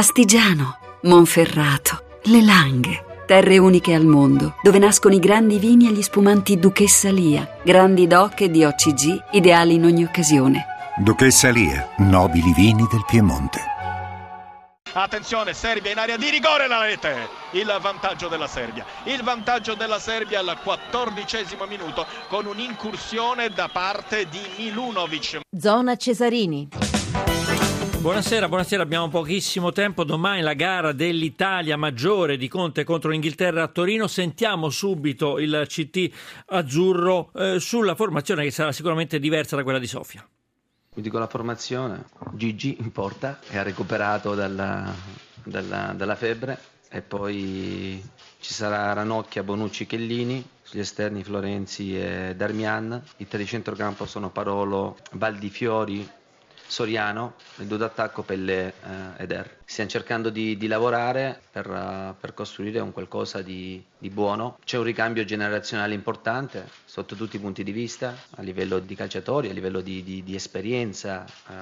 Astigiano, Monferrato, Le Langhe. Terre uniche al mondo, dove nascono i grandi vini e gli spumanti Duchessa Lia, grandi doc e di OCG, ideali in ogni occasione. Duchessa Lia, nobili vini del Piemonte. Attenzione, Serbia in area di rigore la rete. Il vantaggio della Serbia. Il vantaggio della Serbia al quattordicesimo minuto con un'incursione da parte di Milunovic. Zona Cesarini. Buonasera, buonasera, abbiamo pochissimo tempo. Domani la gara dell'Italia maggiore di Conte contro l'Inghilterra a Torino. Sentiamo subito il CT azzurro eh, sulla formazione che sarà sicuramente diversa da quella di Sofia. Vi dico la formazione, Gigi in porta, che ha recuperato dalla, dalla, dalla febbre e poi ci sarà Ranocchia, Bonucci, Chellini, sugli esterni Florenzi e Darmian, i tre di centrocampo sono Parolo, Valdifiori, Soriano, il duo d'attacco Pelle eh, ed Er. Stiamo cercando di, di lavorare per, uh, per, costruire un qualcosa di, di, buono. C'è un ricambio generazionale importante sotto tutti i punti di vista, a livello di calciatori, a livello di, di esperienza, uh,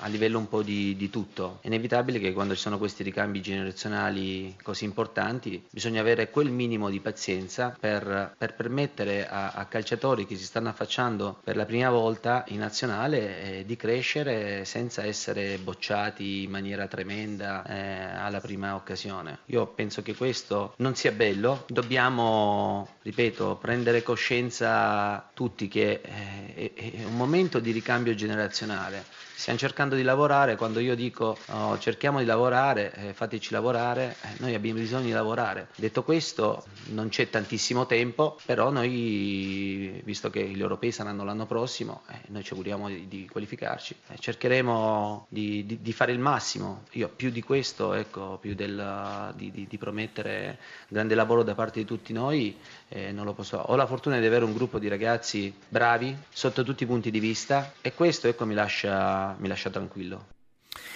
a livello un po' di, tutto. È inevitabile che quando ci sono questi ricambi generazionali così importanti bisogna avere quel minimo di pazienza per, per permettere a, a, calciatori che si stanno affacciando per la prima volta in nazionale eh, di crescere senza essere bocciati in maniera tremenda eh, alla prima occasione. Io penso che questo non sia bello, dobbiamo, ripeto, prendere coscienza tutti che eh, è, un momento di ricambio generazionale stiamo cercando di lavorare, quando io dico oh, cerchiamo di lavorare, eh, fateci lavorare, eh, noi abbiamo bisogno di lavorare. Detto questo, non c'è tantissimo tempo, però noi, visto che gli europei saranno l'anno prossimo, eh, noi ci auguriamo di, di qualificarci, eh, cercheremo di, di, di, fare il massimo. Io più di questo, ecco, più del, di, promettere grande lavoro da parte di tutti noi, eh, non lo posso. Ho la fortuna di avere un gruppo di ragazzi bravi sotto tutti i punti di vista e questo ecco, mi lascia mi lascia tranquillo.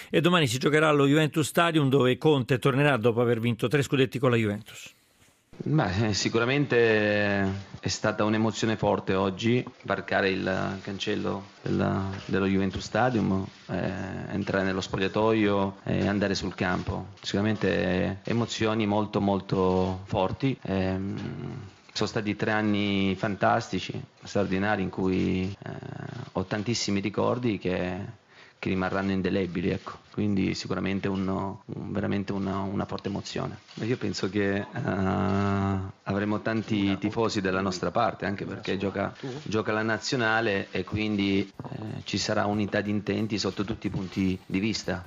E domani si giocherà allo Juventus Stadium dove Conte tornerà dopo aver vinto tre scudetti con la Juventus. Beh, eh, sicuramente è stata un'emozione forte oggi varcare il cancello della, dello Juventus Stadium, eh, entrare nello spogliatoio e andare sul campo. Sicuramente emozioni molto molto forti. Eh, sono stati tre anni fantastici, straordinari, in cui eh, ho tantissimi ricordi che, che rimarranno indelebili. Ecco. Quindi sicuramente uno, un, veramente una, una, forte emozione. Io penso che uh, avremo tanti tifosi dalla nostra parte, anche perché gioca, gioca la nazionale e quindi eh, ci sarà unità di intenti sotto tutti i punti di vista.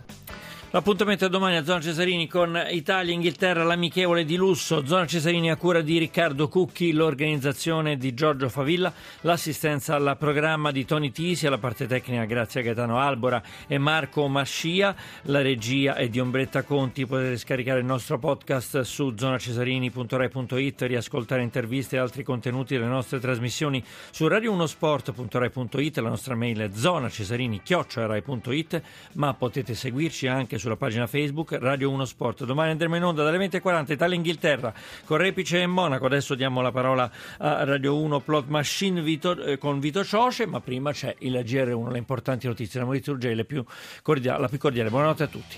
L'appuntamento è domani a Zona Cesarini con Italia e Inghilterra, l'amichevole di lusso. Zona Cesarini a cura di Riccardo Cucchi, l'organizzazione di Giorgio Favilla, l'assistenza al programma di Toni Tisi, alla parte tecnica grazie a Gaetano Albora e Marco Mascia, la regia è di Ombretta Conti. Potete scaricare il nostro podcast su zonacesarini.rai.it, riascoltare interviste e altri contenuti delle nostre trasmissioni su radio1sport.rai.it, la nostra mail è zonacesarini.it, ma potete seguirci anche anche sulla pagina Facebook Radio 1 Sport. Domani andremo in onda dalle 20.40 Italia-Inghilterra con Repice e Monaco. Adesso diamo la parola a Radio 1 Plot Machine Vito, eh, con Vito Cioce, ma prima c'è il GR1, le importanti notizie, la Maurizio Urgei, la più cordiale. Buonanotte a tutti.